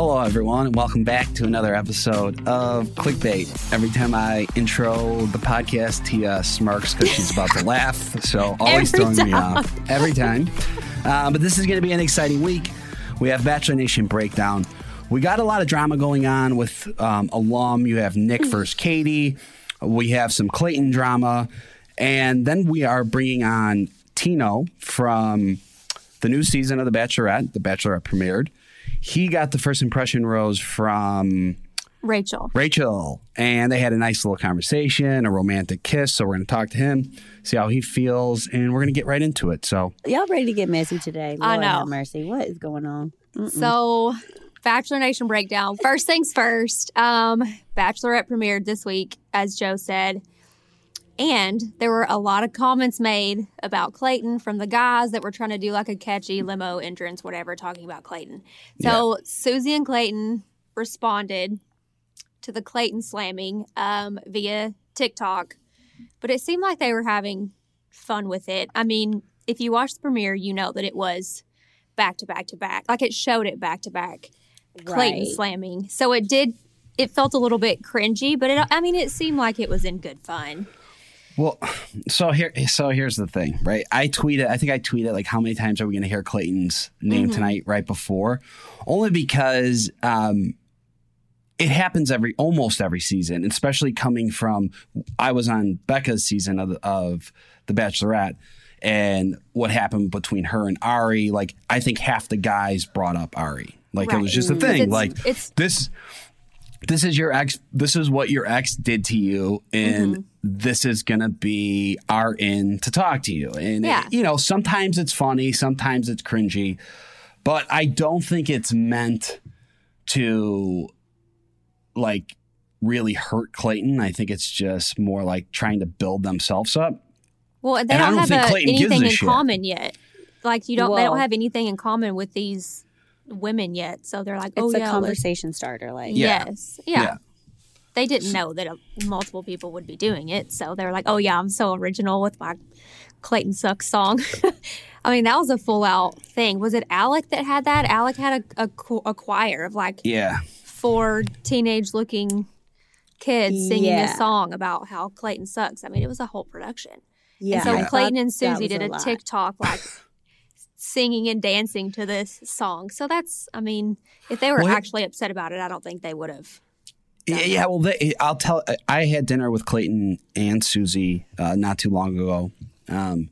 Hello, everyone, and welcome back to another episode of Clickbait. Every time I intro the podcast, Tia smirks because she's about to laugh. So always Every throwing me off every time. Uh, but this is going to be an exciting week. We have Bachelor Nation breakdown. We got a lot of drama going on with um, alum. You have Nick versus Katie. We have some Clayton drama, and then we are bringing on Tino from the new season of The Bachelorette. The Bachelorette premiered. He got the first impression rose from Rachel. Rachel, and they had a nice little conversation, a romantic kiss. So we're going to talk to him, see how he feels, and we're going to get right into it. So Y'all ready to get messy today? Lord I know. Have mercy. What is going on? Mm-mm. So, Bachelor Nation breakdown. First things first. Um, Bachelorette premiered this week, as Joe said, and there were a lot of comments made about Clayton from the guys that were trying to do like a catchy limo entrance, whatever, talking about Clayton. So Susie and Clayton responded to the Clayton slamming um, via TikTok, but it seemed like they were having fun with it. I mean, if you watch the premiere, you know that it was back to back to back. Like it showed it back to back. Clayton Right. slamming. So it did. It felt a little bit cringy, but it. I mean, it seemed like it was in good fun. Well, so here, so here's the thing, right? I tweeted, I think I tweeted like, how many times are we going to hear Clayton's name tonight? Right before, only because um, it happens every almost every season, especially coming from. I was on Becca's season of the, of the Bachelorette, and what happened between her and Arie. Like, I think half the guys brought up Arie. Like, it was just a thing. it's- like, it's- this this is your ex this is what your ex did to you and Mm-hmm. this is gonna be our in to talk to you and Yeah. you know sometimes it's funny sometimes it's cringy but i don't think it's meant to like really hurt clayton i think it's just more like trying to build themselves up Well, they And don't, don't have think a, Clayton gives anything a in shit. common yet. Like you don't. they don't have anything in common with these women yet. So they're like, It's oh a yeah, let's- conversation starter. Like, Yeah. Yes. Yeah. Yeah. They didn't know that uh, multiple people would be doing it. So they were like, oh, yeah, I'm so original with my Clayton Sucks song. I mean, that was a full out thing. Was it Alec that had that? Alec had a, a, a choir of like yeah four teenage looking kids singing Yeah. a song about how Clayton sucks. I mean, it was a whole production. yeah. and so I Clayton and Susie did a, lot. TikTok like singing and dancing to this song. So that's, I mean, if they were Well, actually upset about it, I don't think they would have. Yeah, yeah. Well, they, I'll tell. I had dinner with Clayton and Susie uh, not too long ago, um,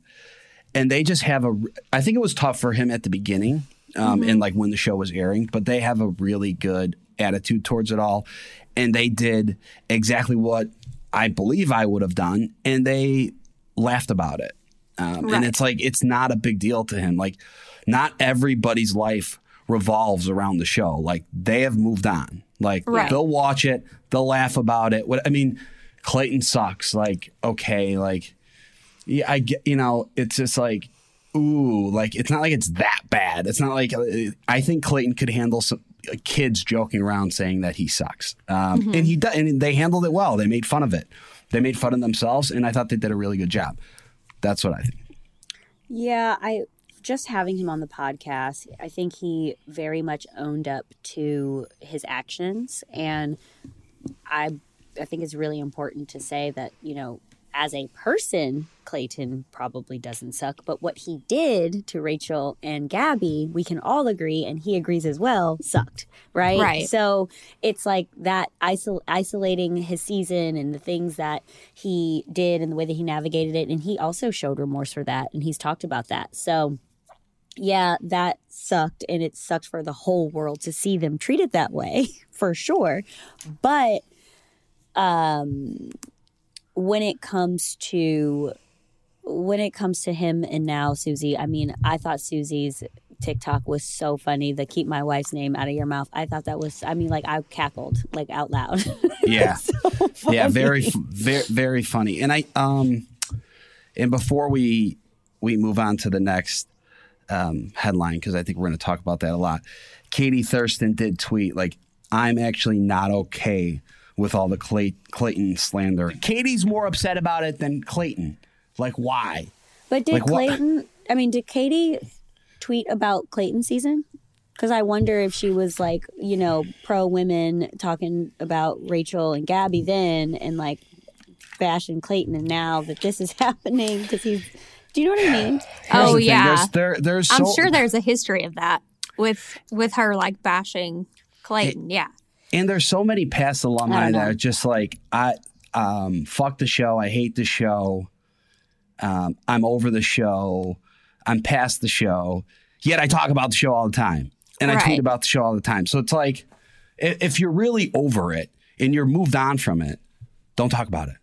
and they just have a. I think it was tough for him at the beginning, um, and like when the show was airing, but they have a really good attitude towards it all, and they did exactly what I believe I would have done, and they laughed about it. Um, Right. And it's like it's not a big deal to him. Like, not everybody's life revolves around the show. Like they have moved on. Like Right. they'll watch it, they'll laugh about it. What I mean, Clayton sucks. Like okay, like yeah, I get. You know, it's just like ooh, like it's not like it's that bad. It's not like uh, I think Clayton could handle some uh, kids joking around saying that he sucks, um, and he does, and they handled it well. They made fun of it. They made fun of themselves, and I thought they did a really good job. That's what I think. Yeah, I just having him on the podcast, I think he very much owned up to his actions and I I think it's really important to say that, you know, as a person, Clayton probably doesn't suck, but what he did to Rachel and Gabby, we can all agree and he agrees as well, sucked, right? Right. So it's like that isol- isolating his season and the things that he did and the way that he navigated it. And he also showed remorse for that. And he's talked about that. So, yeah, that sucked. And it sucked for the whole world to see them treated that way, for sure. But um, when it comes to when it comes to him and now Susie, I mean, I thought Susie's TikTok was so funny. The keep my wife's name out of your mouth. I thought that was. I mean, like I cackled like out loud. Yeah. So yeah very very very funny and i um and before we we move on to the next um headline because i think we're going to talk about that a lot katie thurston did tweet like i'm actually not okay with all the Clay, clayton slander katie's more upset about it than clayton like why But did Like, what- Clayton? I mean, did Katie tweet about Clayton season? Because I wonder if she was like, you know, pro women talking about Rachel and Gabby then and like bashing Clayton. And now that this is happening, because he's, do you know what I mean? Here's Oh, the yeah. there's, there, there's I'm sure there's a history of that with with her like bashing Clayton. yeah. And there's so many past I alumni don't that are just like I um fuck the show, I hate the show, um, I'm over the show, I'm past the show. Yet I talk about the show all the time, and I tweet about the show all the time. So it's like if you're really over it and you're moved on from it, don't talk about it.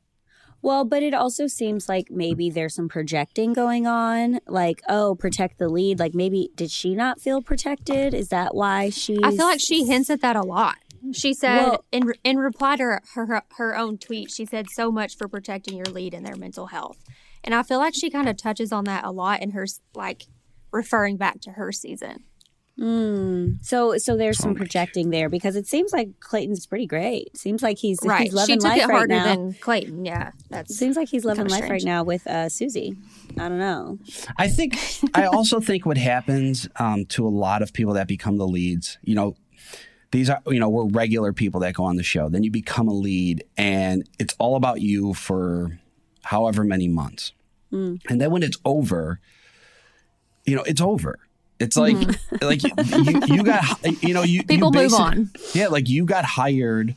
Well, but it also seems like maybe there's some projecting going on. Like, oh, protect the lead. Like, maybe did she not feel protected? Is that why she? I feel like she hints at that a lot. She said Well- in in reply to her, her her own tweet, she said so much for protecting your lead and their mental health. And I feel like she kind of touches on that a lot in her like referring back to her season. So, so there's some projecting there because it seems like Clayton's pretty great. Seems like he's Right. he's She loving took life it right harder now. than Clayton. Yeah. That's Seems like he's loving Kinda life right now with uh, Susie. I don't know. I think I also think what happens um, to a lot of people that become the leads, you know, these are you know we're regular people that go on the show. Then you become a lead, and it's all about you for however many months, mm. and then when it's over, you know, it's over. It's like mm. like you, you, you got you know you you People move on. Yeah, like you got hired.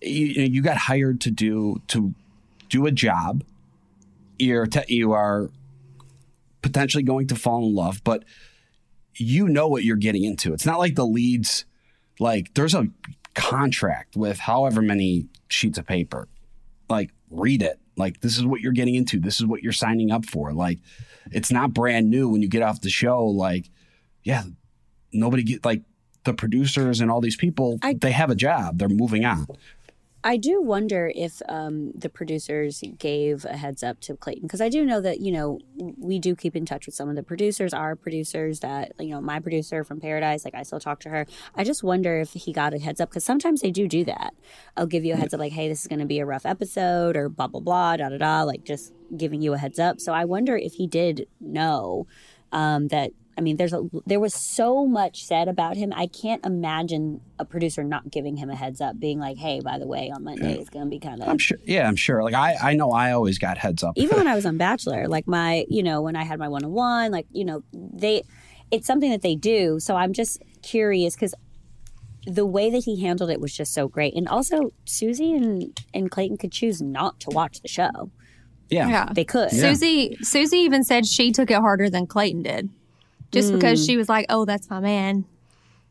You, you you got hired to do to do a job. You're te- you are potentially going to fall in love, but you know what you're getting into. It's not like the leads, like there's a contract with however many sheets of paper. Like read it. Like this is what you're getting into. This is what you're signing up for. Like it's not brand new when you get off the show. Like yeah, nobody get like the producers and all these people. I- they have a job. They're moving on. I do wonder if um, the producers gave a heads up to Clayton because I do know that you know we do keep in touch with some of the producers. Our producers that you know, my producer from Paradise, like I still talk to her. I just wonder if he got a heads up because sometimes they do do that. I'll give you a heads up, like, hey, this is going to be a rough episode, or blah blah blah, da da da, like just giving you a heads up. So I wonder if he did know um, that. I mean, there's a there was so much said about him. I can't imagine a producer not giving him a heads up, being like, "Hey, by the way, on Monday it's going to be kind I'm of." sure. Yeah, I'm sure. Like I, I know I always got heads up. Even when I was on Bachelor, like my, you know, when I had my one on one, like you know, they, it's something that they do. So I'm just curious because the way that he handled it was just so great, and also Susie and and Clayton could choose not to watch the show. yeah. yeah. They could. Susie Susie even said she took it harder than Clayton did. Just because Hmm. she was like, "Oh, that's my man."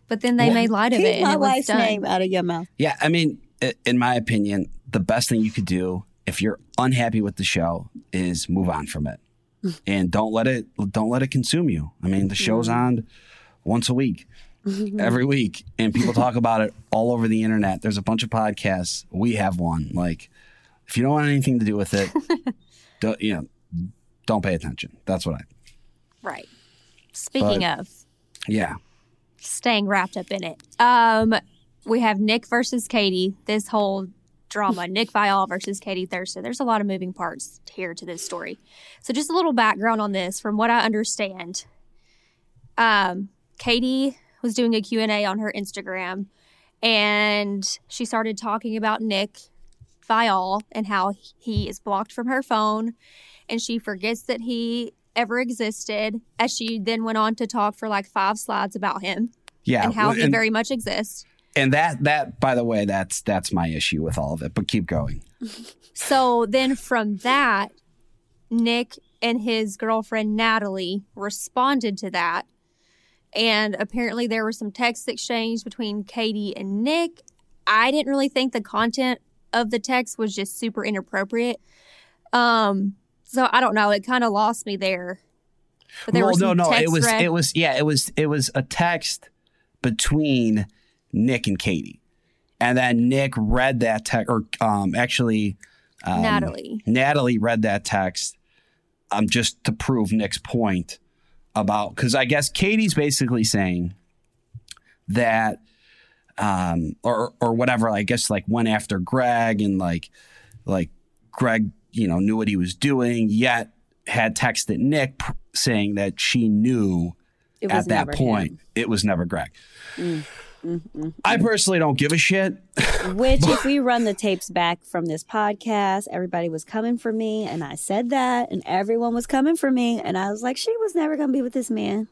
But then they made light of it Keep my it was wife's done. name out of your mouth. Yeah, I mean, in my opinion, the best thing you could do if you're unhappy with the show is move on from it, and don't let it don't let it consume you. I mean, the show's on once a week, every week, and people talk about it all over the internet. There's a bunch of podcasts. We have one. Like, if you don't want anything to do with it, don't you know? Don't pay attention. That's what I. Right. Speaking of Yeah. staying wrapped up in it, um, we have Nick versus Katie. This whole drama, Nick Viall versus Katie Thurston. There's a lot of moving parts here to this story. So just a little background on this, from what I understand, um, Katie was doing a Q&A on her Instagram and she started talking about Nick Viall and how he is blocked from her phone and she forgets that he ever existed as she then went on to talk for like five slides about him Yeah. and how he and, very much exists. and that that by the way, that's that's my issue with all of it. But keep going. So then from that, Nick and his girlfriend Natalie responded to that. And apparently there were some texts exchanged between Katie and Nick. I didn't really think the content of the text was just super inappropriate. Um, so I don't know. It kind of lost me there. But there well, were no, no, it was thread- it was yeah, it was it was a text between Nick and Katie, and then Nick read that text, or um, actually, um, Natalie. Natalie read that text, um, just to prove Nick's point about because I guess Katie's basically saying that, um, or or whatever. I guess like went after Greg and like like Greg, you know, knew what he was doing, yet had texted Nick pr- saying that she knew at that point, him. it was never Greg. Mm, mm, mm, I personally don't give a shit. Which, if we run the tapes back from this podcast, everybody was coming for me, and I said that, and everyone was coming for me, and I was like, she was never going to be with this man.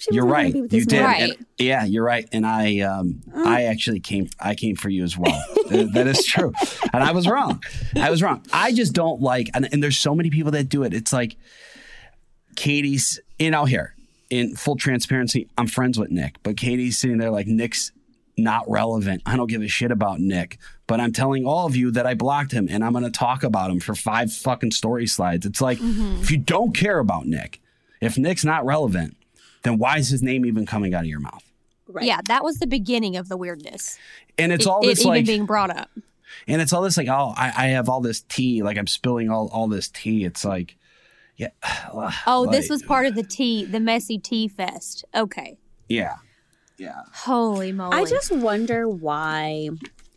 She You're right. You did. Right. And- yeah, you're right. And I, um, Mm. I actually came. I came for you as well. That- is true. And I was wrong. I was wrong. I just don't like. And, and there's so many people that do it. It's like Katie's. You know, here in full transparency, I'm friends with Nick, but Katie's sitting there like Nick's not relevant. I don't give a shit about Nick. But I'm telling all of you that I blocked him and I'm going to talk about him for five fucking story slides. It's like, if you don't care about Nick, if Nick's not relevant, then why is his name even coming out of your mouth? Right. Yeah, that was the beginning of the weirdness. And it's It- all it this even like, being brought up. and it's all this like, oh, I, I have all this tea, like I'm spilling all, all this tea. It's like, yeah, Oh, this was part of the tea, the messy tea fest. Okay. yeah, yeah. Holy moly. I just wonder why.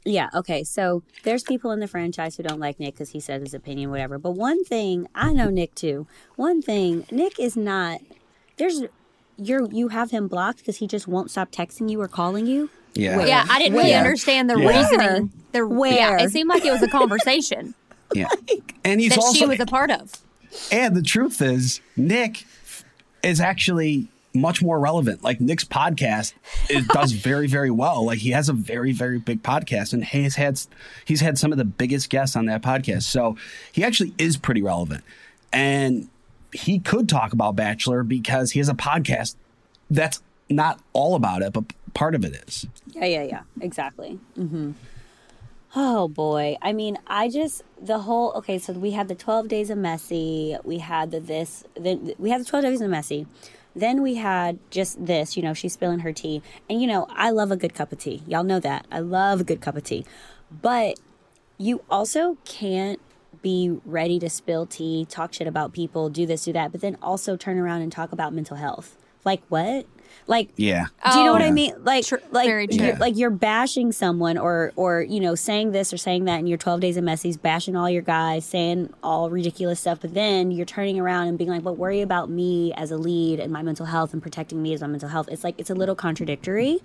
Yeah, okay. So there's people in the franchise who don't like Nick because he said his opinion, whatever. But one thing, I know Nick too. One thing, Nick is not. There's. You're you have him blocked because he just won't stop texting you or calling you. Yeah. Where? Yeah, I didn't really Where? understand the Yeah. reasoning. The Where? Yeah, it seemed like it was a conversation Yeah. And he's that also, she was a part of. and the truth is, Nick is actually much more relevant. Like Nick's podcast it does very, very well. Like he has a very, very big podcast, and he's had he's had some of the biggest guests on that podcast. So he actually is pretty relevant, and he could talk about Bachelor because he has a podcast that's not all about it, but part of it is. Yeah, yeah, yeah. Exactly. hmm Oh boy. I mean, I just the whole okay. So we had the twelve days of messy. We had the this. Then we had the twelve days of messy. Then we had just this. You know, she's spilling her tea, and you know, I love a good cup of tea. Y'all know that. I love a good cup of tea, but you also can't be ready to spill tea, talk shit about people, do this, do that, but then also turn around and talk about mental health. Like what? Like Yeah. do you know what Oh, I mean? Like, Tr- like, very you're, like you're bashing someone, or, or you know, saying this or saying that in your 12 days of messies, bashing all your guys, saying all ridiculous stuff. But then you're turning around and being like, "But worry about me as a lead and my mental health and protecting me as my mental health." It's like it's a little contradictory.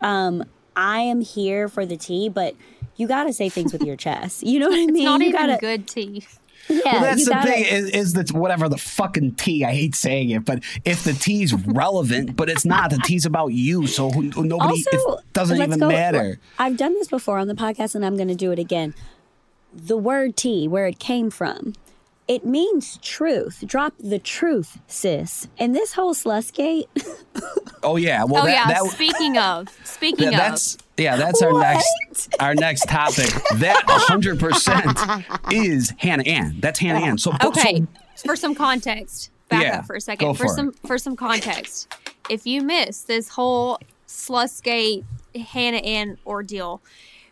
Um, I am here for the tea, but you got to say things with your chest. You know what I mean? It's not you even gotta, good tea. Yeah, Well, that's the gotta, thing is, is that whatever the fucking tea. I hate saying it, but if the tea's relevant, but it's not, the tea's about you, so who, nobody also it doesn't let's even go- matter. I've done this before on the podcast, and I'm going to do it again. The word "tea," where it came from, it means truth. Drop the truth, sis. And this whole slussgate, Oh yeah, well oh that, yeah. that, speaking of, speaking that- of, that's yeah, that's our What? next our next topic. That hundred percent is Hannah Ann. That's Hannah Ann. So okay. so- for some context, back Yeah, up for a second. go for, for it. some for some context, if you missed this whole Slussgate Hannah Ann ordeal,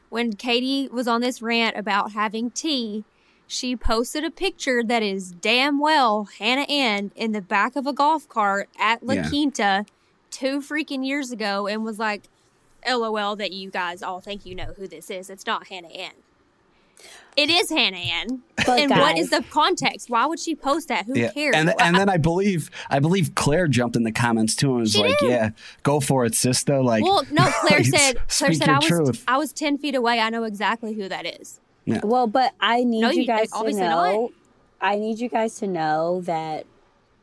when Katie was on this rant about having tea, she posted a picture that is damn well Hannah Ann in the back of a golf cart at La Yeah. Quinta two freaking years ago and was like, LOL that you guys all think you know who this is. It's not Hannah Ann. It is Hannah Ann. But and what is the context? Why would she post that? Who yeah, cares? and Why- and then I believe I believe Clare jumped in the comments too and was She like, did. "Yeah, go for it, sister." Like, well, no, Clare like, said. Clare said I was. truth. I was ten feet away. I know exactly who that is. Well, but I need No, you you- guys to know. not. I need you guys to know that,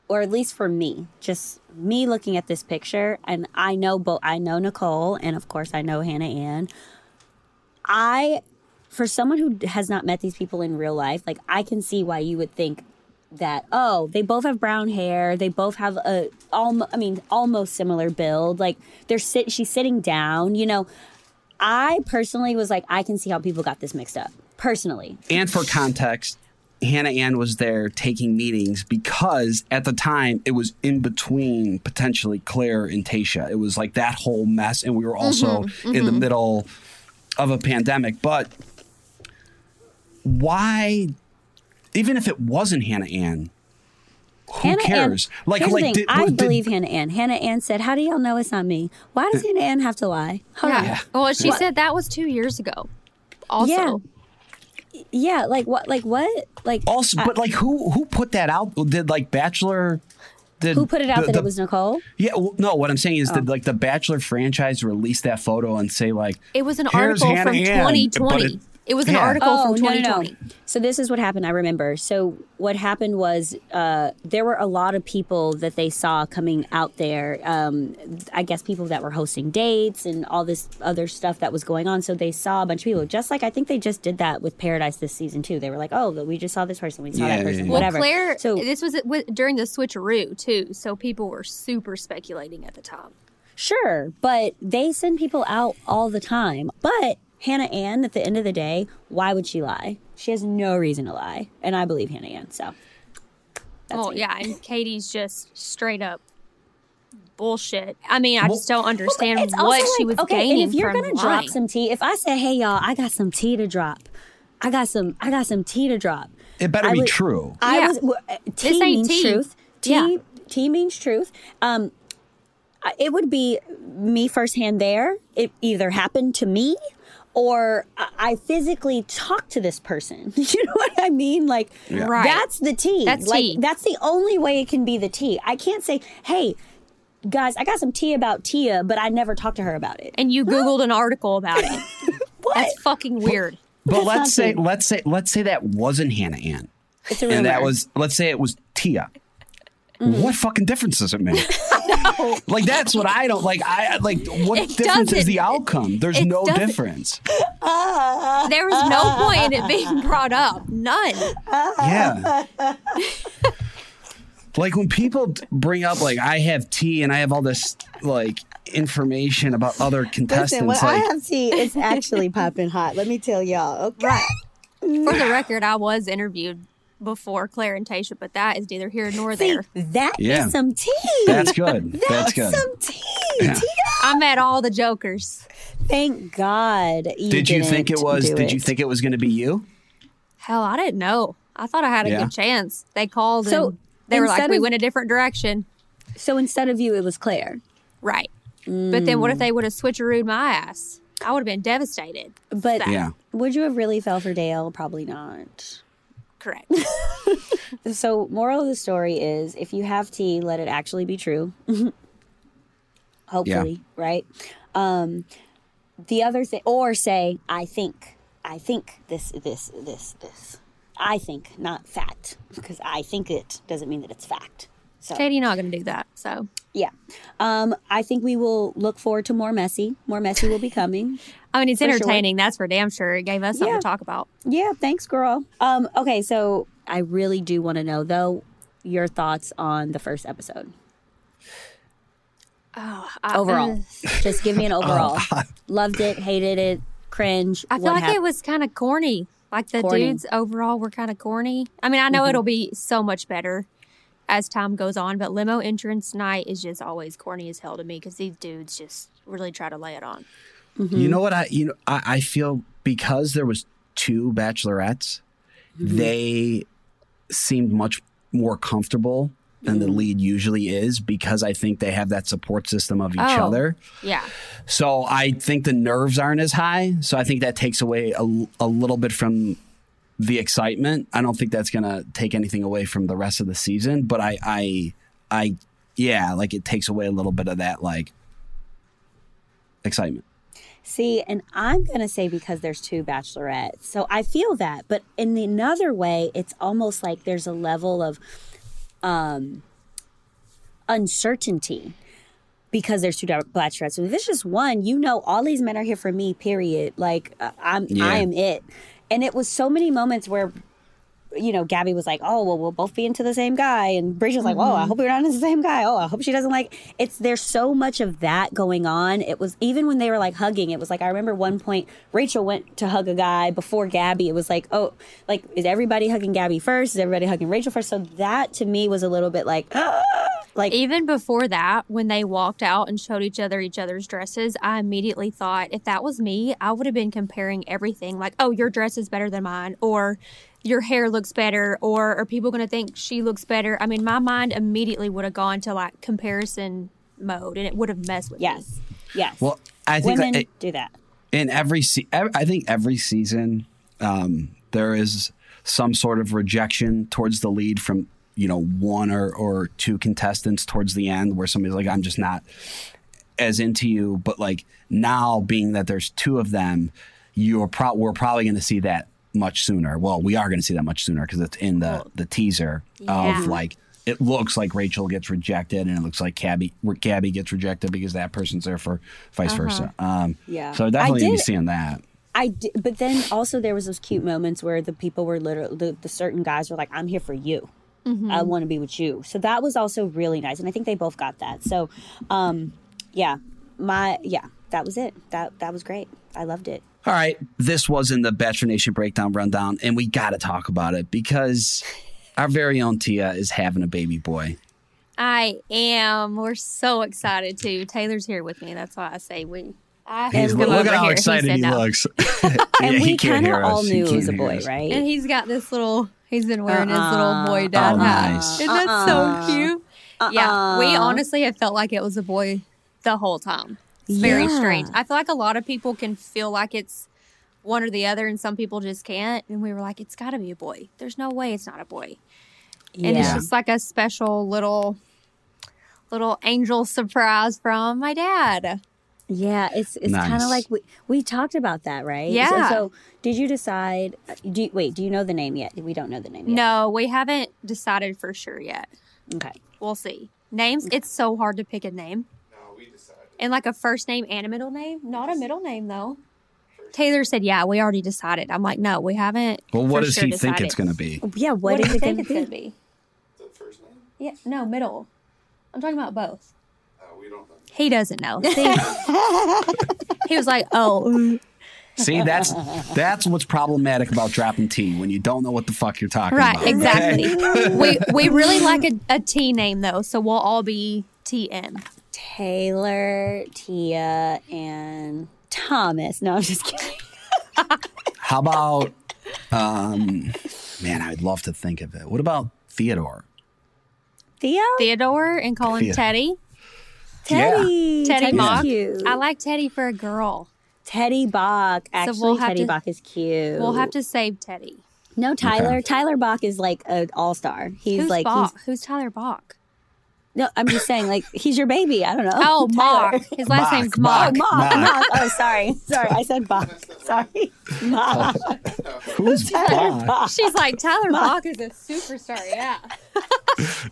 or at least for me, just me looking at this picture, and I know both. I know Nicole, and of course, I know Hannah Ann. I, for someone who has not met these people in real life, like I can see why you would think that oh they both have brown hair they both have a almost i mean almost similar build like they're sit she's sitting down you know i personally was like i can see how people got this mixed up personally And for context, Hannah Ann was there taking meetings because at the time it was in between potentially Clare and Tayshia. It was like that whole mess, and we were also mm-hmm, in the mm-hmm. middle of a pandemic. But why, even if it wasn't Hannah Ann, who Hannah cares? Ann, like, like thing. did- I did- believe Hannah Ann. Hannah Ann said, "How do y'all know it's not me? Why does uh, Hannah Ann have to lie?" Hold on. Yeah. Well, she What? said that was two years ago. Also, Yeah. Yeah, like what? Like what? Like Also, but like, who who put that out? Did like Bachelor did Who put it out the- that the- it was Nicole? Yeah, well, no. What I'm saying is, Oh. did like the Bachelor franchise release that photo and say like It was an article Hannah from Ann, 2020. It- It, was an Yeah. article Oh, from no, no, 2020. no. So this is what happened. I remember. So what happened was uh, there were a lot of people that they saw coming out there. Um, I guess people that were hosting dates and all this other stuff that was going on. So they saw a bunch of people. Just like I think they just did that with Paradise this season too. They were like, oh, we just saw this person. We saw Yeah, that person. yeah, yeah. Well, Whatever. Clare, So this was wi- during the switcheroo too, so people were super speculating at the time. Sure, but they send people out all the time. But Hannah Ann, at the end of the day, why would she lie? She has no reason to lie, and I believe Hannah Ann. So, that's oh me. yeah, and Katie's just straight up bullshit. I mean, I just don't understand It's what also she was okay, gaining and if you're gonna lying. drop some tea, if I say, "Hey y'all, I got some tea to drop," I got some, I got some tea to drop. it better I be would- true. I Yeah. was well, uh, tea This ain't means tea. truth. Tea, Yeah. tea means truth. Um, it would be me firsthand there. It either happened to me. Or I- I physically talk to this person. You know what I mean? Like Right. that's the tea. That's like tea. that's the only way it can be the tea. I can't say, "Hey, guys, I got some tea about Tia," but I never talked to her about it. and you googled an article about it. What? That's fucking weird. But That's let's say true. let's say let's say that wasn't Hannah Ann, it's a rumor. and that was let's say it was Tia. Mm-hmm. What fucking difference does it make? like that's what I don't like. I like what It difference is doesn't. the outcome? There's It no doesn't. difference. There was no point in it being brought up. None. Yeah. like when people bring up like I have tea and I have all this like information about other contestants, like I have tea, it's actually popping hot. Let me tell y'all. Okay. Right. For the record, I was interviewed before Clare and Tayshia, but that is neither here nor See, there. that is Yeah. some tea. that's good. That's That's good. some tea. Yeah. Tia. I met all the jokers. Thank God. You Did you think it was? do Did you think it was going to be you? Hell, I didn't know. I thought I had a Yeah. good chance. They called So, and they were like, instead "We went a different direction." So instead of you, it was Clare. Right. But then Mm. what if they would have switcherooed my ass? I would have been devastated. But Yeah. would you have really fell for Dale? Probably not. Correct. So, moral of the story is if you have tea, let it actually be true. Hopefully, right? Um, the other thing, or say, I think, I think this, this, this, this. I think, not fact, because I think it doesn't mean that it's fact. So, Katie not going to do that. So yeah. Um, I think we will look forward to more messy. More messy will be coming. I mean, it's For sure. entertaining. That's for damn sure. It gave us something Yeah. to talk about. Yeah, thanks, girl. Um, okay, so I really do want to know though your thoughts on the first episode. Oh, I, overall. uh, Just give me an overall. Loved it, hated it, cringe. I feel like hap- it was kind of corny. Like the Corny. dudes overall were kind of corny. I mean, I Mm-hmm. know it'll be so much better as time goes on, but limo entrance night is just always corny as hell to me because these dudes just really try to lay it on. Mm-hmm. You know what I you know I, I feel because there was two bachelorettes, Mm-hmm. they seemed much more comfortable than the lead usually is because I think they have that support system of each Oh. other. Yeah. So I think the nerves aren't as high. So I think that takes away a, a little bit from the excitement. I don't think that's gonna take anything away from the rest of the season. But I, I, I, yeah, like it takes away a little bit of that like excitement. See, and I'm going to say because there's two bachelorettes. So I feel that. But in another way, it's almost like there's a level of um, uncertainty because there's two bachelorettes. So if it's just one, you know, all these men are here for me, period. Like, uh, I'm, Yeah. I am it. And it was so many moments where you know, Gabby was like, "Oh, well, we'll both be into the same guy," and Bridget was like, "Oh, I mm-hmm. hope we're not into the same guy. Oh, I hope she doesn't like." It's there's so much of that going on. It was even when they were like hugging. It was like I remember one point Rachel went to hug a guy before Gabby. It was like, oh, like is everybody hugging Gabby first? Is everybody hugging Rachel first? So that to me was a little bit like, ah, like Even before that, when they walked out and showed each other each other's dresses, I immediately thought if that was me, I would have been comparing everything like, oh, your dress is better than mine, or your hair looks better, or are people going to think she looks better? I mean, my mind immediately would have gone to like comparison mode and it would have messed with me. yes, yes. Well, I think women that it- do that. in every se- I think every season um, there is some sort of rejection towards the lead from you know, one or, or two contestants towards the end where somebody's like, I'm just not as into you. But like now, being that there's two of them, you're pro- we're probably going to see that much sooner. Well, we are going to see that much sooner because it's in the the teaser Yeah. of like it looks like Rachel gets rejected and it looks like Gabby Gabby gets rejected because that person's there for vice versa. Um, Yeah. So definitely I gonna be seeing that. I did, but then also there was those cute moments where the people were literally the, the certain guys were like, "I'm here for you. I want to be with you." So that was also really nice, and I think they both got that. So, um, yeah, my yeah, that was it. That that was great. I loved it. All right, this was in the Bachelor Nation breakdown rundown, and we got to talk about it because our very own Tia is having a baby boy. I am. We're so excited too. Taylor's here with me. That's why I say we. I He's, have look at how here. excited he, he, said no. looks. And Yeah, we kind of all us. He knew it was a boy, us. right? And he's got this little. He's been wearing his little boy uh-uh. dad Oh, hat. nice. Isn't that so uh-uh. cute? Yeah, we Uh-uh. honestly have felt like it was a boy the whole time. It's very Yeah. strange. I feel like a lot of people can feel like it's one or the other, and some people just can't. And we were like, it's got to be a boy. There's no way it's not a boy. Yeah. And it's just like a special little, little angel surprise from my dad. Yeah, it's it's kind of like we we talked about that, right? Yeah. So, did you decide? Do you, wait? Do you know the name yet? We don't know the name yet. No, we haven't decided for sure yet. Okay. We'll see. Names, it's so hard to pick a name. No, we decided. And like a first name and a middle name? Not a middle name though. Taylor said, "Yeah, we already decided." I'm like, "No, we haven't." Well, what does sure he think it's going to be? Yeah. What, what do is you it think it's going to be? The first name? Yeah, no, middle. I'm talking about both. Uh, we don't know. He doesn't know. He was like, "Oh, See, that's that's what's problematic about dropping T when you don't know what the fuck you're talking right, about. Right, exactly." okay? we we really like a, a T name though, so we'll all be TM. Taylor, Tia, and Thomas. No, I'm just kidding. How about, um, man, I'd love to think of it. What about Theodore? Theo, Theodore and call him Thea- Teddy. Teddy, Teddy Teddy's Mock. cute. I like Teddy for a girl. Teddy Bach. Actually, we'll Teddy to- Bach is cute. We'll have to save Teddy. No, Tyler. Okay. Tyler Bach is like an all star. He's Who's like Bach? he's Who's Tyler Bach? no. I'm just saying, like he's your baby. I don't know. Oh, Tyler. Mark. His last Bach, name's Bach. Mark. Mock, Mock. Mock. Oh, sorry, sorry. I said Bach. Sorry, Mock. Who's Bach? Bach. She's like, Tyler Bach is a superstar. Yeah.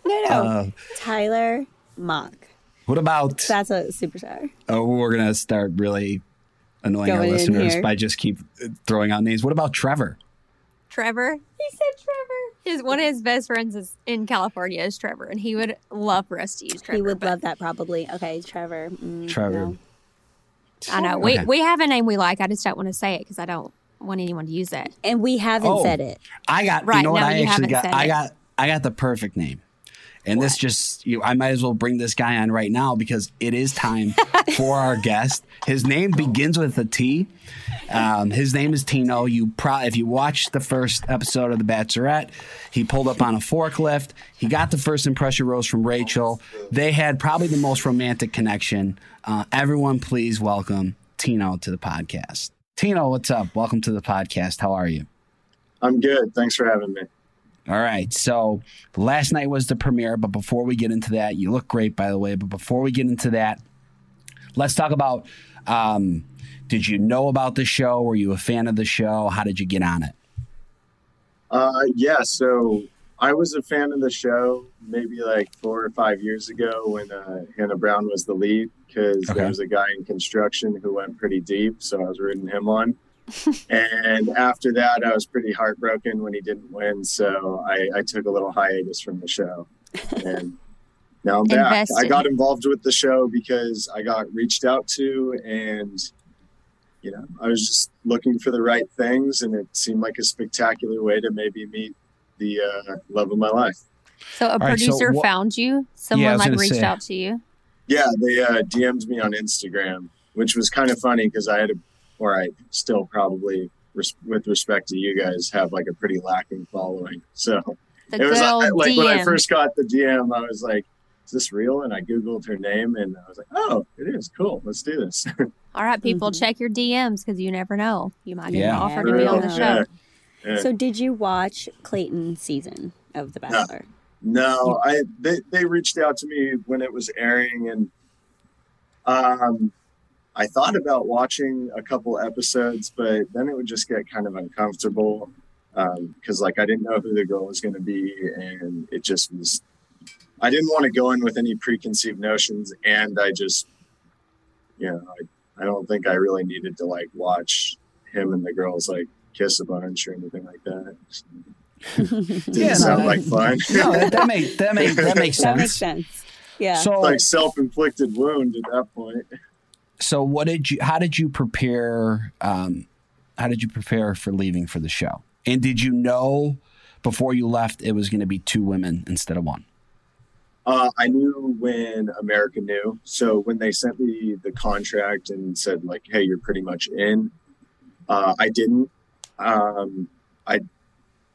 No, no. Uh, Tyler Mock. What about? That's a super superstar. Oh, we're gonna start really annoying our Going in listeners by just keep throwing out names. What about Trevor? Trevor. He said Trevor. His one of his best friends is in California is Trevor, and he would love for us to use Trevor. he would but love that probably. Okay, Trevor. Mm, Trevor. no. I know. We Okay. we have a name we like. I just don't want to say it because I don't want anyone to use it. And we haven't Oh. said it. I got. Right, you know what? I you actually haven't got. said I got. I got the perfect name. And this just, you, I might as well bring this guy on right now because it is time for our guest. His name begins with a T. Um, his name is Tino. You pro- if you watched the first episode of The Bachelorette, he pulled up on a forklift. He got the first impression rose from Rachel. They had probably the most romantic connection. Uh, everyone, please welcome Tino to the podcast. Tino, what's up? Welcome to the podcast. How are you? I'm good. Thanks for having me. All right. So last night was the premiere, but before we get into that, you look great, by the way. But before we get into that, let's talk about um, did you know about the show? Were you a fan of the show? How did you get on it? Uh, yeah, so I was a fan of the show maybe like four or five years ago when uh, Hannah Brown was the lead because Okay. there was a guy in construction who went pretty deep, so I was rooting him on. And after that, I was pretty heartbroken when he didn't win, so I, I took a little hiatus from the show. And now I'm back. I got involved with the show because I got reached out to and you know, I was just looking for the right things, and it seemed like a spectacular way to maybe meet the uh, love of my life. So a right, so producer found you. Someone was like reached say. out to you. Yeah, they uh, DM'd me on Instagram, which was kind of funny because I had, a, or I still probably, res- with respect to you guys, have like a pretty lacking following. So The it good was old like, like when I first got the DM, I was like, "Is this real?" And I googled her name, and I was like, "Oh, it is cool. Let's do this." All right, people, Mhm. check your DMs because you never know. You might get Yeah. an offer Yeah, to be on the show. Yeah. So, did you watch Clayton's season of The Bachelor? No, I they, they reached out to me when it was airing and um I thought about watching a couple episodes, but then it would just get kind of uncomfortable because um, like I didn't know who the girl was going to be, and it just was. I didn't want to go in with any preconceived notions, and I just, you know, I, I don't think I really needed to like watch him and the girls like kiss a bunch or anything like that. Didn't Yeah, sound that- like fun. no, that, that makes that makes that makes That sense. makes sense. Yeah. So, it's like self-inflicted wound at that point. So what did you? How did you prepare? Um, how did you prepare for leaving for the show? And did you know before you left it was going to be two women instead of one? Uh, I knew when America knew. So when they sent me the contract and said like, "Hey, you're pretty much in," uh, I didn't. Um, I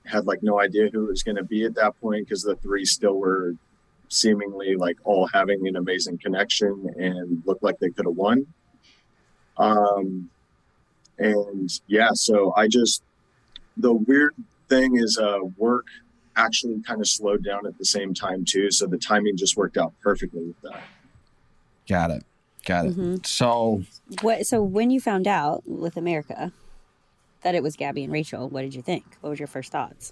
had like no idea who it was going to be at that point because the three still were seemingly like all having an amazing connection and looked like they could have won. Um, and yeah, so I just the weird thing is uh, work actually kind of slowed down at the same time too. So the timing just worked out perfectly with that. Got it. Got it. Mhm. So What? So when you found out with America that it was Gabby and Rachel, what did you think? What was your first thoughts?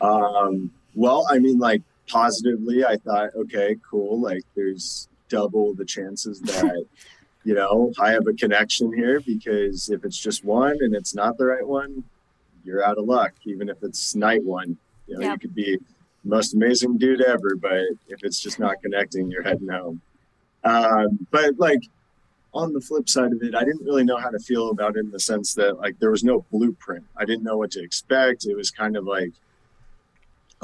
Um, well, I mean, like positively, I thought, okay, cool. Like there's double the chances that, you know, I have a connection here because if it's just one and it's not the right one, you're out of luck. Even if it's night one, you know, you could be most amazing dude ever, but if it's just not connecting, you're heading home. Um, but like on the flip side of it, I didn't really know how to feel about it in the sense that like there was no blueprint. I didn't know what to expect. It was kind of like,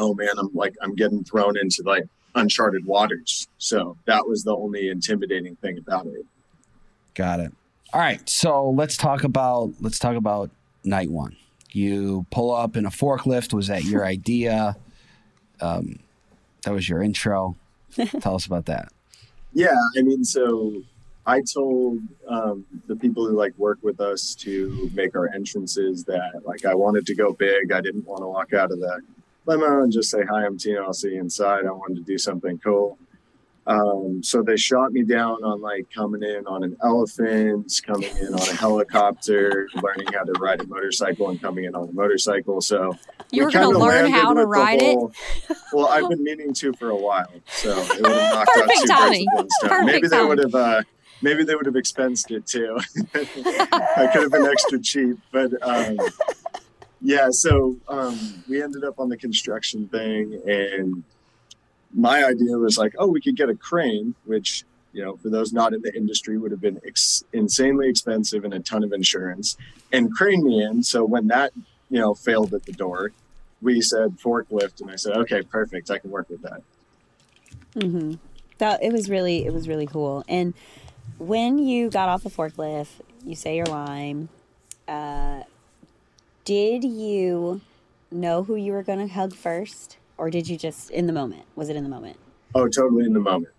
oh man, I'm like I'm getting thrown into like uncharted waters. So that was the only intimidating thing about it. Got it. All right, so let's talk about let's talk about night one. You pull up in a forklift. Was that your idea? Um, that was your intro. Tell us about that. Yeah, I mean, so I told um, the people who like work with us to make our entrances that like I wanted to go big. I didn't want to walk out of the limo and just say hi, I'm Tino. I'll see you inside. I wanted to do something cool. Um, so they shot me down on like coming in on an elephant, coming in on a helicopter, learning how to ride a motorcycle, and coming in on a motorcycle. So You we were going to learn how to ride it. Well, I've been meaning to for a while, so it would have knocked out two timing. birds with one stone. Perfect maybe they would have. Uh, maybe they would have expensed it too. I could have been extra cheap, but um, yeah. So um, we ended up on the construction thing, and my idea was like, oh, we could get a crane, which you know, for those not in the industry, would have been ex- insanely expensive and a ton of insurance, and crane me in. So when that you know failed at the door, we said forklift, and I said, okay, perfect, I can work with that. Mm-hmm. That it was really it was really cool. And when you got off the forklift, you say your line. Uh, did you know who you were going to hug first, or did you just in the moment? Was it in the moment? Oh, totally in the moment.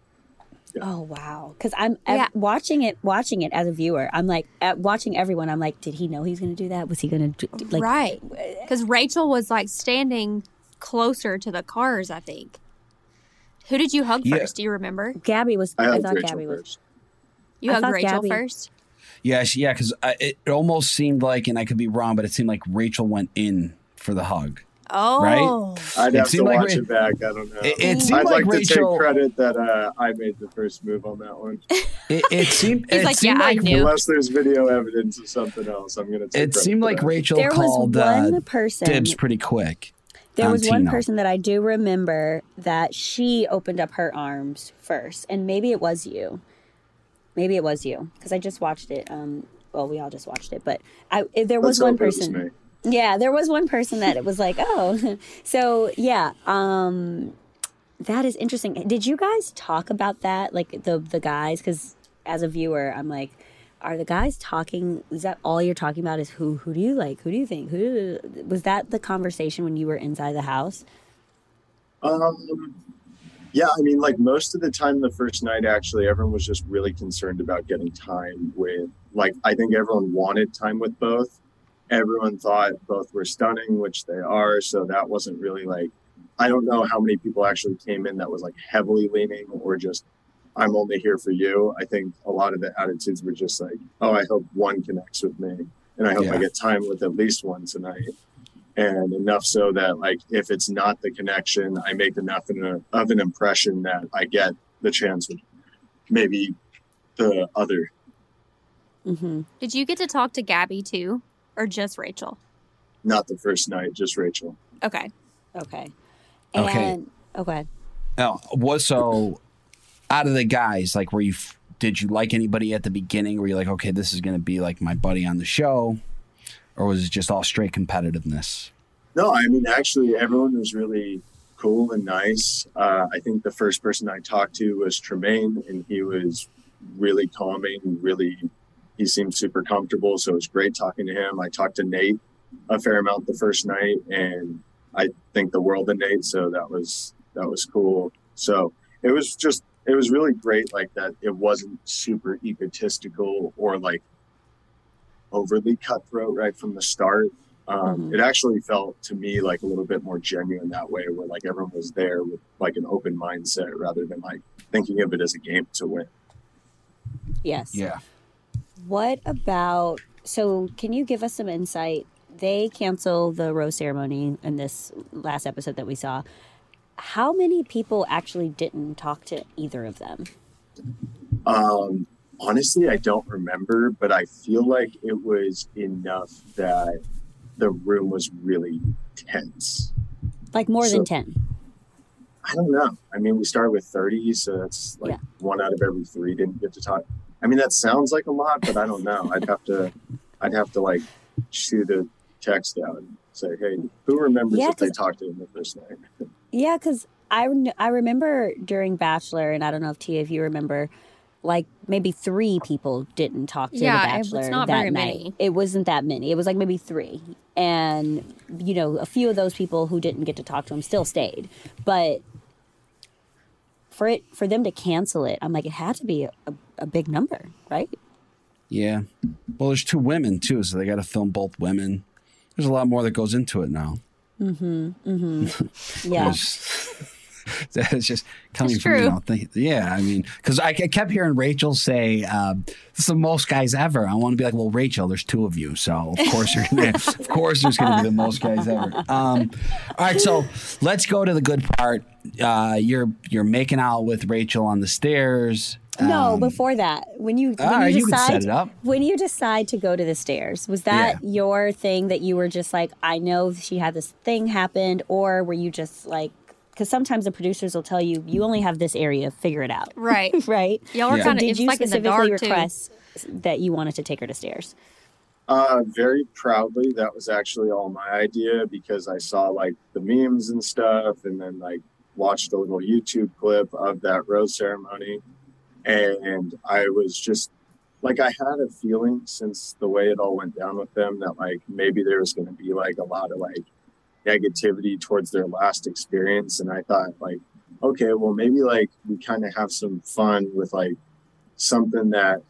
Yeah. Oh wow! Because I'm ev- Yeah. watching it, watching it as a viewer. I'm like at watching everyone. I'm like, did he know he's going to do that? Was he going to do like? right. Because Rachel was like standing closer to the cars, I think. Who did you hug Yeah. first? Do you remember? Gabby was. I I, thought Rachel Gabby was. You I hugged Rachel Gabby- first? Yeah, she, yeah, because it almost seemed like, and I could be wrong, but it seemed like Rachel went in for the hug. Oh. right. I'd have to like watch Ra- it back. I don't know. It, it seemed I'd like, like, Rachel. to take credit that uh, I made the first move on that one. It, it seemed. He's it like, seemed "Yeah, I knew." Unless there's video evidence of something else, I'm going to take It seemed like that. Rachel There was called one uh, person. dibs pretty quick. There on was one person that I do remember that she opened up her arms first, and maybe it was you. Maybe it was you because I just watched it. Um, well, we all just watched it, but I if there was Let's one it was person. Yeah, there was one person that it was like, oh, so yeah. Um, that is interesting. Did you guys talk about that, like the the guys? Because as a viewer, I'm like, are the guys talking? Is that all you're talking about? Is who who do you like? Who do you think? Who was that the conversation when you were inside the house? Um, yeah, I mean, like most of the time, the first night, actually, everyone was just really concerned about getting time with. Like, I think everyone wanted time with both. Everyone thought both were stunning, which they are. So that wasn't really like I don't know how many people actually came in that was like heavily leaning or just I'm only here for you. I think a lot of the attitudes were just like, oh, I hope one connects with me, and I hope Yeah. I get time with at least one tonight. And enough so that like if it's not the connection, I make enough in a, of an impression that I get the chance with maybe the other. hmm Did you get to talk to Gabby too, or just Rachel? Not the first night, just Rachel. Okay. Okay. Okay. And okay. Oh, what so out of the guys, like were you did you like anybody at the beginning? Were you like, okay, this is gonna be like my buddy on the show? Or was it just all straight competitiveness? No, I mean, actually, everyone was really cool and nice. Uh, I think the first person I talked to was Termayne, and he was really calming, really, he seemed super comfortable. So it was great talking to him. I talked to Nate a fair amount the first night, and I think the world of Nate. So that was, that was cool. So it was just, it was really great like that. It wasn't super egotistical or like overly cutthroat right from the start um, Mhm. it actually felt to me like a little bit more genuine that way where like everyone was there with like an open mindset rather than like thinking of it as a game to win Yes. Yeah. What about? So, can you give us some insight? They cancel the rose ceremony in this last episode that we saw. How many people actually didn't talk to either of them? um, honestly i don't remember but i feel like it was enough that the room was really tense. Like more So- than ten. i don't know. I mean we started with 30 so that's like Yeah. one out of every three didn't get to talk. I mean that sounds like a lot but i don't know. I'd have to i'd have to like shoot a text out and say hey who remembers Yeah, if they talked to him the first night? Yeah, because I I remember during Bachelor, and I don't know if Tia, if you remember, like maybe three people didn't talk to Yeah, the it was Bachelor not that very night. many. It wasn't that many. It was like maybe three, and you know, a few of those people who didn't get to talk to him still stayed, but. For it, for them to cancel it, I'm like, it had to be a, a, a big number, right? Yeah. Well, there's two women too, so they got to film both women. There's a lot more that goes into it now. Mm-hmm. Mm-hmm. yeah, It's just coming It's from you know, think, yeah. I mean, because I, I kept hearing Rachel say, um, "This is the most guys ever." I want to be like, "Well, Rachel, there's two of you, so of course you're gonna, of course there's going to be the most guys ever." Um, all right, so let's go to the good part. Uh, you're you're making out with Rachel on the stairs. No, Um, before that, when you when Ah, you you decide set it up. when you decide to go to the stairs, was that Yeah. your thing that you were just like, I know she had this thing happened, or were you just like, because sometimes the producers will tell you you only have this area, figure it out, Right. right? Y'all were Yeah. kind of Did you like in the specifically dark too. request that you wanted to take her to stairs? Uh, very proudly, that was actually all my idea because I saw like the memes and stuff, and then like watched a little YouTube clip of that rose ceremony, and I was just like I had a feeling since the way it all went down with them that like maybe there was going to be like a lot of like negativity towards their last experience, and I thought like, okay, well maybe like we kind of have some fun with like something that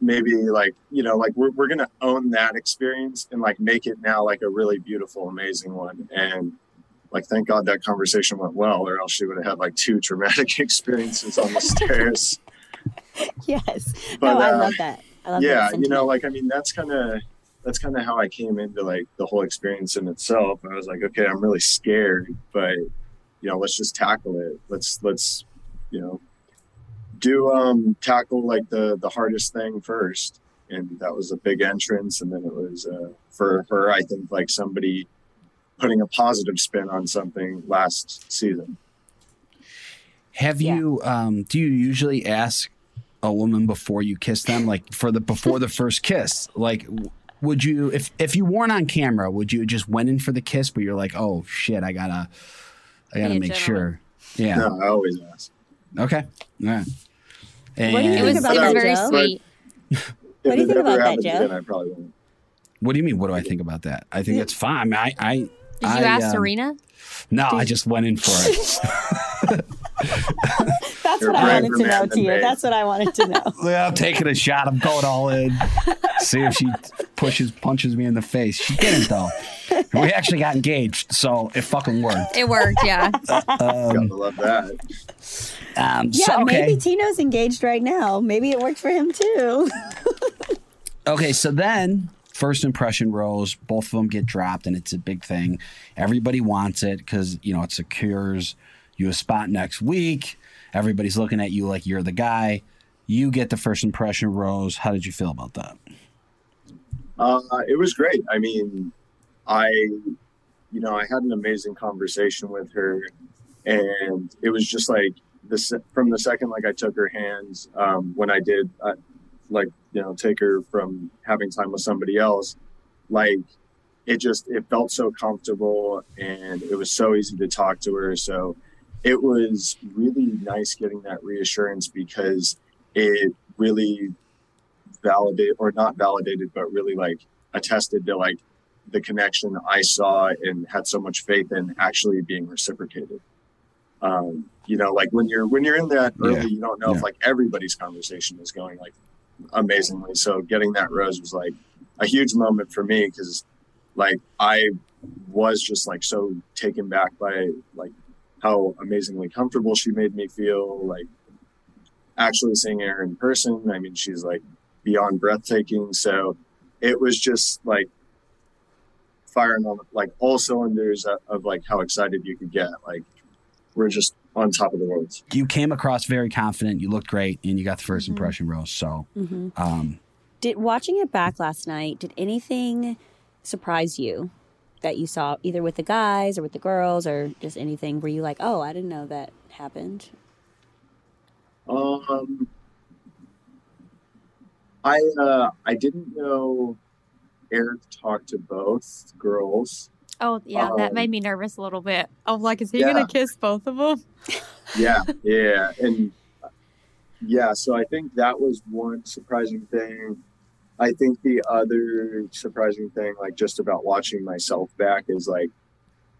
maybe like you know like we're, we're gonna own that experience and like make it now like a really beautiful amazing one and like thank god that conversation went well or else she would have had like two traumatic experiences on the stairs Yes. But, no, I uh, love that. I love yeah that you know like i mean that's kind of that's kind of how i came into like the whole experience in itself i was like okay i'm really scared but you know let's just tackle it let's let's you know do um tackle like the the hardest thing first and that was a big entrance and then it was uh for her i think like somebody putting a positive spin on something last season Have Yeah. you? Um, do you usually ask a woman before you kiss them, like for the before the first kiss? Like, w- would you if if you weren't on camera, would you just went in for the kiss, but you're like, oh shit, I gotta, I gotta make gentleman. sure. Yeah. no i always ask Okay. All right. And What do you think about that, very Joe? sweet. What do you think about that, Joe? again, i probably won't what do you mean? What do I think about that? I think it's fine. I, I, Did you I, ask um, Serena? No, I just went in for it. That's You're what I a wanted to know, man than Tia. me. That's what I wanted to know. Yeah, I'm taking a shot. I'm going all in. See if she pushes, punches me in the face. She didn't though. we actually got engaged, so it fucking worked. It worked, yeah. Gotta love that. Um, Yeah, so, okay. maybe Tino's engaged right now. Maybe it worked for him too. Okay, so then first impression rose, both of them get dropped, and it's a big thing. Everybody wants it because you know it secures you a spot next week. Everybody's looking at you like you're the guy. You get the first impression rose. How did you feel about that? Uh, it was great. I mean, I, you know, I had an amazing conversation with her, and it was just like this from the second like I took her hands um, when I did, uh, like you know, take her from having time with somebody else, like it just it felt so comfortable and it was so easy to talk to her. So it was really nice getting that reassurance because it really validated or not validated, but really like attested to like the connection I saw and had so much faith in actually being reciprocated. Um, you know, like when you're when you're in that early, Yeah. you don't know Yeah. if like everybody's conversation is going like amazingly. So getting that rose was like a huge moment for me because like I was just like so taken back by like how amazingly comfortable she made me feel. Like actually seeing her in person, I mean, she's like beyond breathtaking. So it was just like firing on like all cylinders of, of like how excited you could get. Like we're just on top of the world. You came across very confident. You looked great, and you got the 1st impression rose. So, Mm-hmm. um, Did watching it back last night? Did anything surprise you that you saw either with the guys or with the girls or just anything? Were you like, oh, I didn't know that happened? Um, I uh, I didn't know Erich talked to both girls. Oh, yeah, that Um, made me nervous a little bit. I was like, is he Yeah. going to kiss both of them? Yeah, yeah, and yeah. So I think that was one surprising thing. I think the other surprising thing, like just about watching myself back, is like,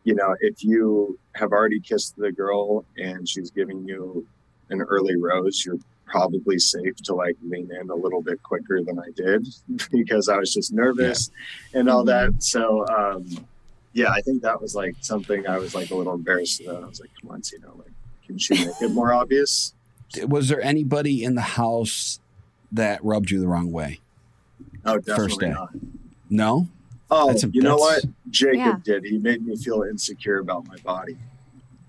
you know, if you have already kissed the girl and she's giving you an early rose, you're probably safe to like lean in a little bit quicker than I did because I was just nervous and all that. So, um, yeah, I think that was like something I was like a little embarrassed about. I was like, come on, Tino, like, can she make it more obvious? was there anybody in the house that rubbed you the wrong way? Oh, definitely First day. not. No. Oh, That's a- you know what? Jacob Yeah. did. He made me feel insecure about my body.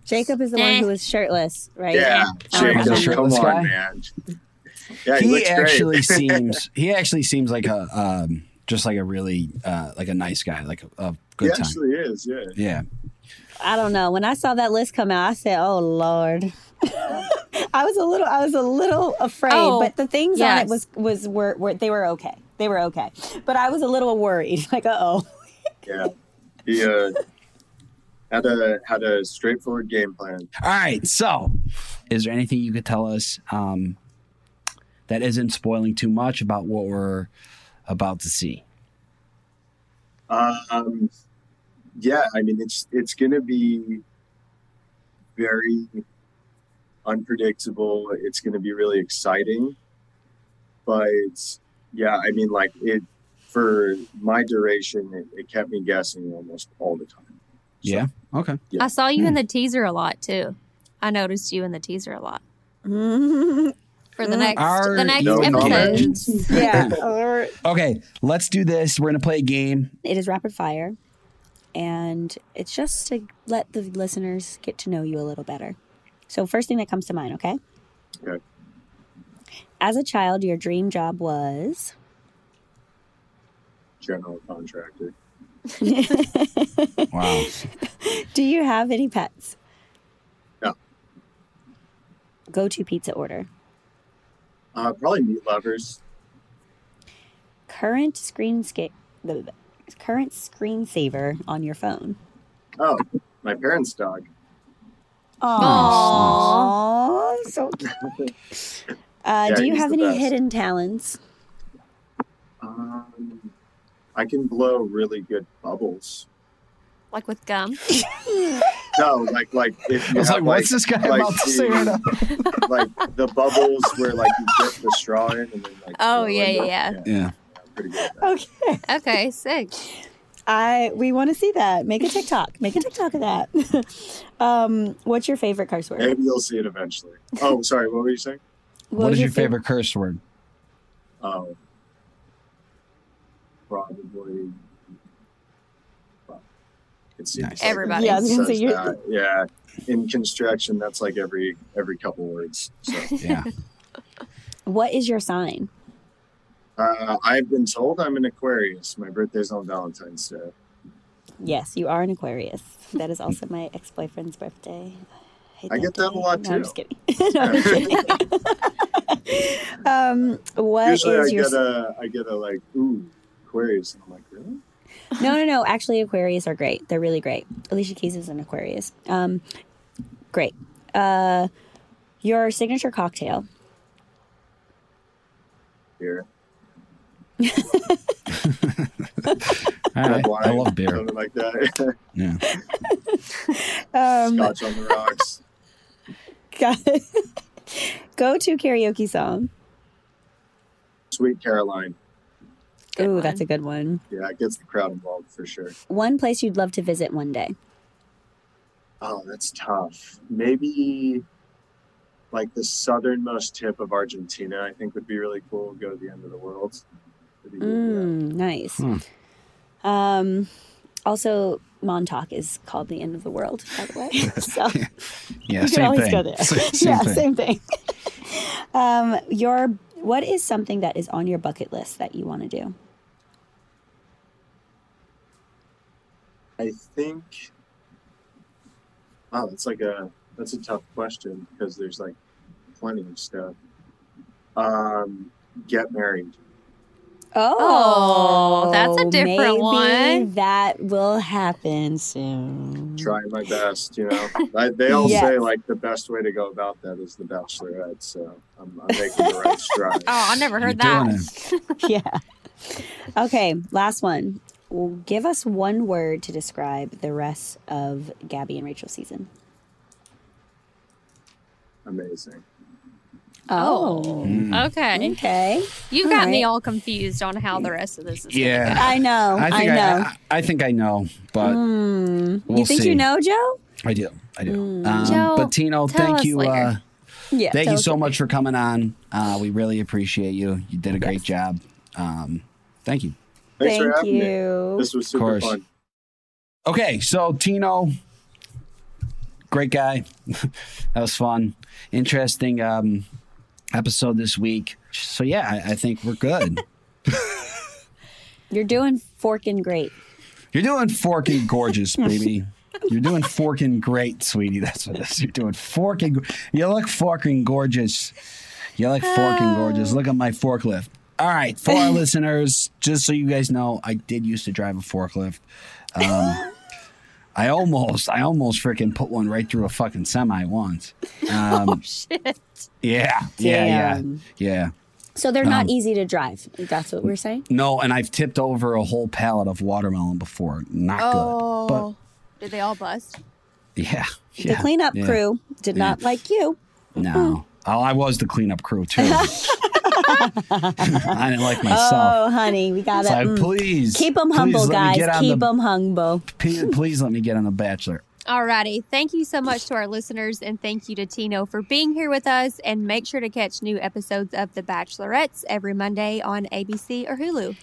Jacob is the Eh. one who was shirtless, right? Yeah, Oh, Jacob, the come shirtless on, guy? man. Yeah, he, he actually seems he actually seems like a um, just like a really uh, like a nice guy, like a, a he good time. He actually is. Yeah. Yeah. I don't know. When I saw that list come out, I said, "Oh Lord." I was a little, I was a little afraid, Oh, but the things on it was was were, were they were okay. They were okay, but I was a little worried. Like, uh oh. Yeah. He uh, had a had a straightforward game plan. All right. So, is there anything you could tell us um, that isn't spoiling too much about what we're about to see? Um, yeah, I mean it's it's gonna be very unpredictable. It's gonna be really exciting, but yeah, I mean like it for my duration, it, it kept me guessing almost all the time. So, Yeah. Okay. Yeah. I saw you in Hmm. the teaser a lot, too. I noticed you in the teaser a lot yeah. for the Mm. next Are the next no episodes. Or- Okay. Let's do this. We're gonna play a game. it is rapid fire, and it's just to let the listeners get to know you a little better. So, first thing that comes to mind, okay? Okay. As a child, your dream job was. General contractor. Wow. Do you have any pets? No. Go to pizza order. Uh, probably meat lovers. Current screen sca- the current screensaver on your phone. Oh, my parents' dog. Aww, so cute. Uh, Yeah, do you have any best. hidden talents? Um, I can blow really good bubbles. Like with gum. No, like like if I you was have like, what's this guy like about to say right the, like the bubbles where like you dip the straw in and then like Oh, blow yeah, yeah, yeah. Yeah. Good. Okay. Okay, sick. I we want to see that. Make a TikTok. Make a TikTok of that. um, what's your favorite curse word? Maybe you'll see it eventually. Oh, sorry. What were you saying? What was is your favorite curse word? Oh, probably. well, It seems Nice. Everybody. Yeah, I was gonna says say you're- that. Yeah, in construction, that's like every every couple words. So Yeah. What is your sign? uh, I've been told I'm an Aquarius. My birthday's on Valentine's Day. Yes, you are an Aquarius. That is also my ex boyfriend's birthday. Hate I get that a day. lot, no, I'm too. just kidding. no, I'm kidding. um, what is Usually, I your get a I get a like ooh Aquarius, and I'm like really. No, no, no. Actually, Aquarius are great. They're really great. Alicia Keys is an Aquarius. Um, great. Uh, your signature cocktail. Beer. All right. I love beer. something like that. Yeah. Um, Scotch on the rocks. Got it. Go to karaoke song. Sweet Caroline. Oh, that's a good one. Yeah, it gets the crowd involved for sure. One place you'd love to visit one day. Oh, that's tough. Maybe like the southernmost tip of Argentina, I think would be really cool. Go to the end of the world. That'd be good, Mm, nice. Hmm. Um, also, Montauk is called the end of the world, by the way. So Yeah. you can Same always thing. go there. Same, same yeah, thing. same thing. um, your what is something that is on your bucket list that you want to do? I think. Oh, that's like a that's a tough question because there's like plenty of stuff. Um, get married. Oh, that's a different maybe one. That will happen soon. Trying my best, you know. I, they all Yes. say like the best way to go about that is the Bachelorette, so I'm, I'm making the right stride. Oh, I never heard You're that. yeah. Okay, last one. Well, give us one word to describe the rest of Gabby and Rachel season. Amazing. Oh. Mm. Okay. Okay. You got me all confused on how the rest of this is Yeah. going to I know. I I, think I, know. I, I think I know, but Hmm. we'll you think see. you know, Joe? I do. I do. Mm. Um, Joe, but Tino, tell thank us you. later. Uh, Yeah. thank you so what- much for coming on. Uh, we really appreciate you. You did a great Yes. job. Um, thank you. Thanks for Thank having me. you. This was super course. fun. Okay, so Tino, great guy. that was fun. Interesting um, episode this week. So yeah, I, I think we're good. You're doing forking great. You're doing forking gorgeous, baby. You're doing forking great, sweetie. That's what it is. You're doing forking. You look forking gorgeous. You look forking gorgeous. Look at my forklift. All right, for our listeners, just so you guys know, I did used to drive a forklift. Um, I almost, I almost freaking put one right through a fucking semi once. Um, Oh, shit. yeah, yeah, yeah, Damn. yeah. So they're not Um, easy to drive. That's what we're saying. No, and I've tipped over a whole pallet of watermelon before. Not Oh. good, Did they all bust? but yeah, The cleanup yeah. crew did not like you. No. Oh, I was the cleanup crew too. I didn't like myself. Oh, honey, we got It's like, to please keep them humble, guys. Keep the- them humble. Please, please let me get on the Bachelor. Alrighty. Thank you so much to our listeners, and thank you to Tino for being here with us. And make sure to catch new episodes of The Bachelorettes every Monday on ABC or Hulu.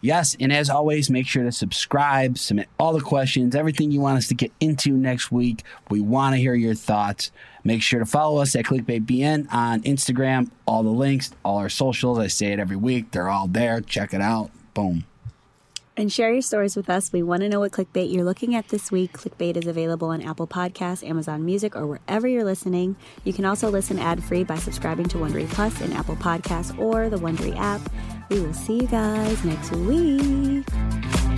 Yes, and as always, make sure to subscribe, submit all the questions, everything you want us to get into next week. We want to hear your thoughts. Make sure to follow us at ClickbaitBN on Instagram. All the links, all our socials. I say it every week. They're all there. Check it out. Boom. And share your stories with us. We want to know what clickbait you're looking at this week. Clickbait is available on Apple Podcasts, Amazon Music, or wherever you're listening. You can also listen ad free by subscribing to Wondery Plus in Apple Podcasts or the Wondery app. We will see you guys next week.